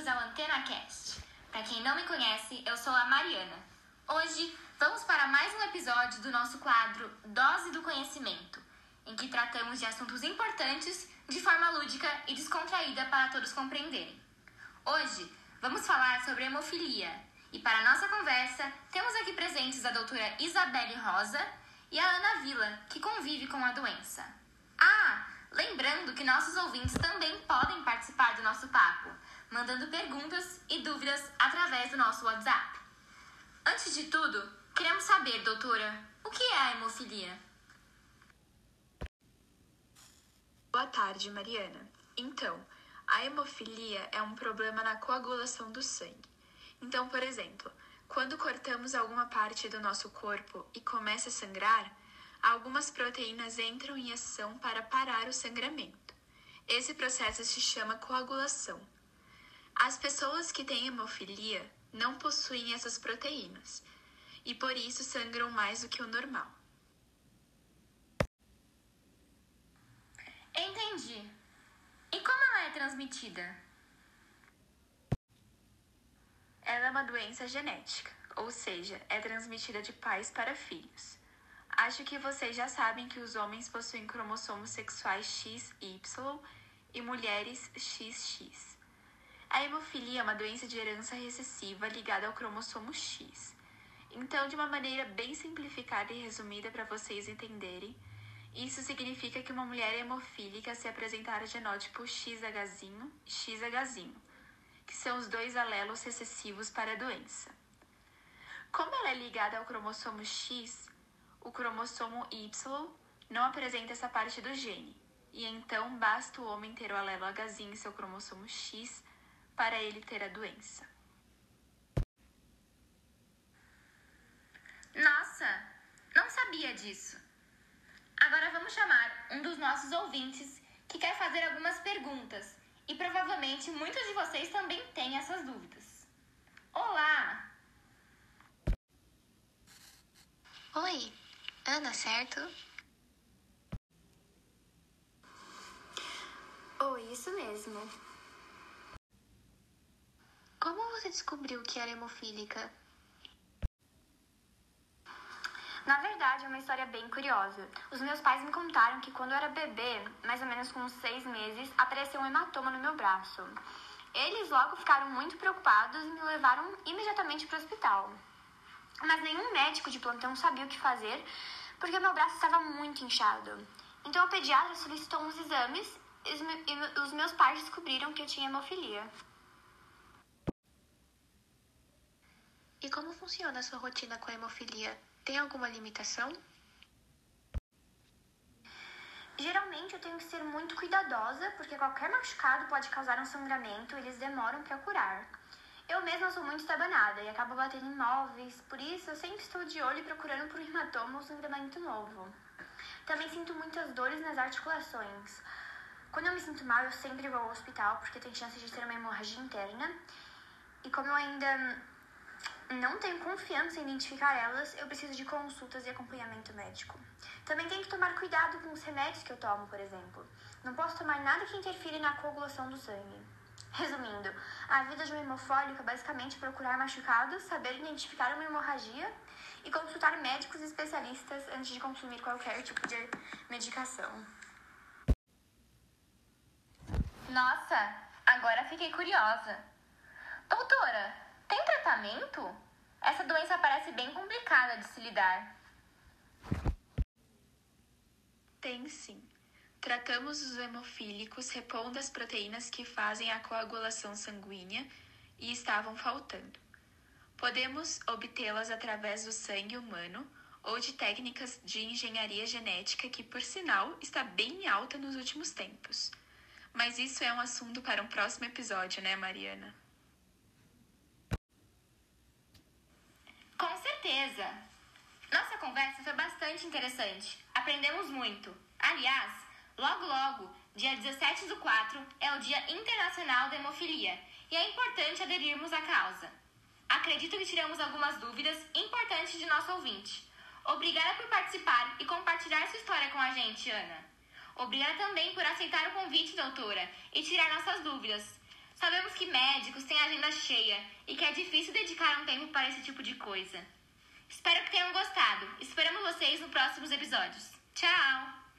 bem-vindos ao Antena Cast. Para quem não me conhece, eu sou a Mariana. Hoje vamos para mais um episódio do nosso quadro Dose do Conhecimento, em que tratamos de assuntos importantes de forma lúdica e descontraída para todos compreenderem. Hoje vamos falar sobre hemofilia e para nossa conversa temos aqui presentes a doutora Isabelle Rosa e a Ana Vila, que convive com a doença. Ah, lembrando que nossos ouvintes também podem participar do nosso papo, mandando perguntas e dúvidas através do nosso WhatsApp. Antes de tudo, queremos saber, doutora, o que é a hemofilia? Boa tarde, Mariana. Então, a hemofilia é um problema na coagulação do sangue. Então, por exemplo, quando cortamos alguma parte do nosso corpo e começa a sangrar, algumas proteínas entram em ação para parar o sangramento. Esse processo se chama coagulação. As pessoas que têm hemofilia não possuem essas proteínas e por isso sangram mais do que o normal. Entendi. E como ela é transmitida? Ela é uma doença genética, ou seja, é transmitida de pais para filhos. Acho que vocês já sabem que os homens possuem cromossomos sexuais XY e mulheres XX. A hemofilia é uma doença de herança recessiva ligada ao cromossomo X. Então, de uma maneira bem simplificada e resumida para vocês entenderem, isso significa que uma mulher hemofílica se apresentar genótipo XH e XH, que são os dois alelos recessivos para a doença. Como ela é ligada ao cromossomo X, o cromossomo Y não apresenta essa parte do gene, e então basta o homem ter o alelo H em seu cromossomo X para ele ter a doença. Nossa, não sabia disso. Agora vamos chamar um dos nossos ouvintes que quer fazer algumas perguntas e provavelmente muitos de vocês também têm essas dúvidas. Olá! Oi, Ana, certo? Oi, isso mesmo. Você descobriu que era hemofílica? Na verdade, é uma história bem curiosa. Os meus pais me contaram que quando eu era bebê, mais ou menos com seis meses, apareceu um hematoma no meu braço. Eles logo ficaram muito preocupados e me levaram imediatamente para o hospital. Mas nenhum médico de plantão sabia o que fazer porque meu braço estava muito inchado. Então o pediatra solicitou uns exames e os meus pais descobriram que eu tinha hemofilia. E como funciona a sua rotina com a hemofilia? Tem alguma limitação? Geralmente eu tenho que ser muito cuidadosa, porque qualquer machucado pode causar um sangramento e eles demoram para curar. Eu mesma sou muito estabanada e acabo batendo em móveis, por isso eu sempre estou de olho procurando por hematoma ou sangramento novo. Também sinto muitas dores nas articulações. Quando eu me sinto mal, eu sempre vou ao hospital porque tem chance de ter uma hemorragia interna. E como eu ainda não tenho confiança em identificar elas, eu preciso de consultas e acompanhamento médico. Também tenho que tomar cuidado com os remédios que eu tomo, por exemplo. Não posso tomar nada que interfira na coagulação do sangue. Resumindo, a vida de um hemofólico é basicamente procurar machucados, saber identificar uma hemorragia e consultar médicos especialistas antes de consumir qualquer tipo de medicação. Nossa, agora fiquei curiosa. Doutora, tem tratamento? Essa doença parece bem complicada de se lidar. Tem sim. Tratamos os hemofílicos repondo as proteínas que fazem a coagulação sanguínea e estavam faltando. Podemos obtê-las através do sangue humano ou de técnicas de engenharia genética que, por sinal, está bem alta nos últimos tempos. Mas isso é um assunto para um próximo episódio, né, Mariana? Com certeza! Nossa conversa foi bastante interessante. Aprendemos muito. Aliás, logo logo, dia 17 do 4, é o Dia Internacional da Hemofilia e é importante aderirmos à causa. Acredito que tiramos algumas dúvidas importantes de nosso ouvinte. Obrigada por participar e compartilhar sua história com a gente, Ana. Obrigada também por aceitar o convite, doutora, e tirar nossas dúvidas. Sabemos que médicos têm agenda cheia e que é difícil dedicar um tempo para esse tipo de coisa. Espero que tenham gostado. Esperamos vocês nos próximos episódios. Tchau!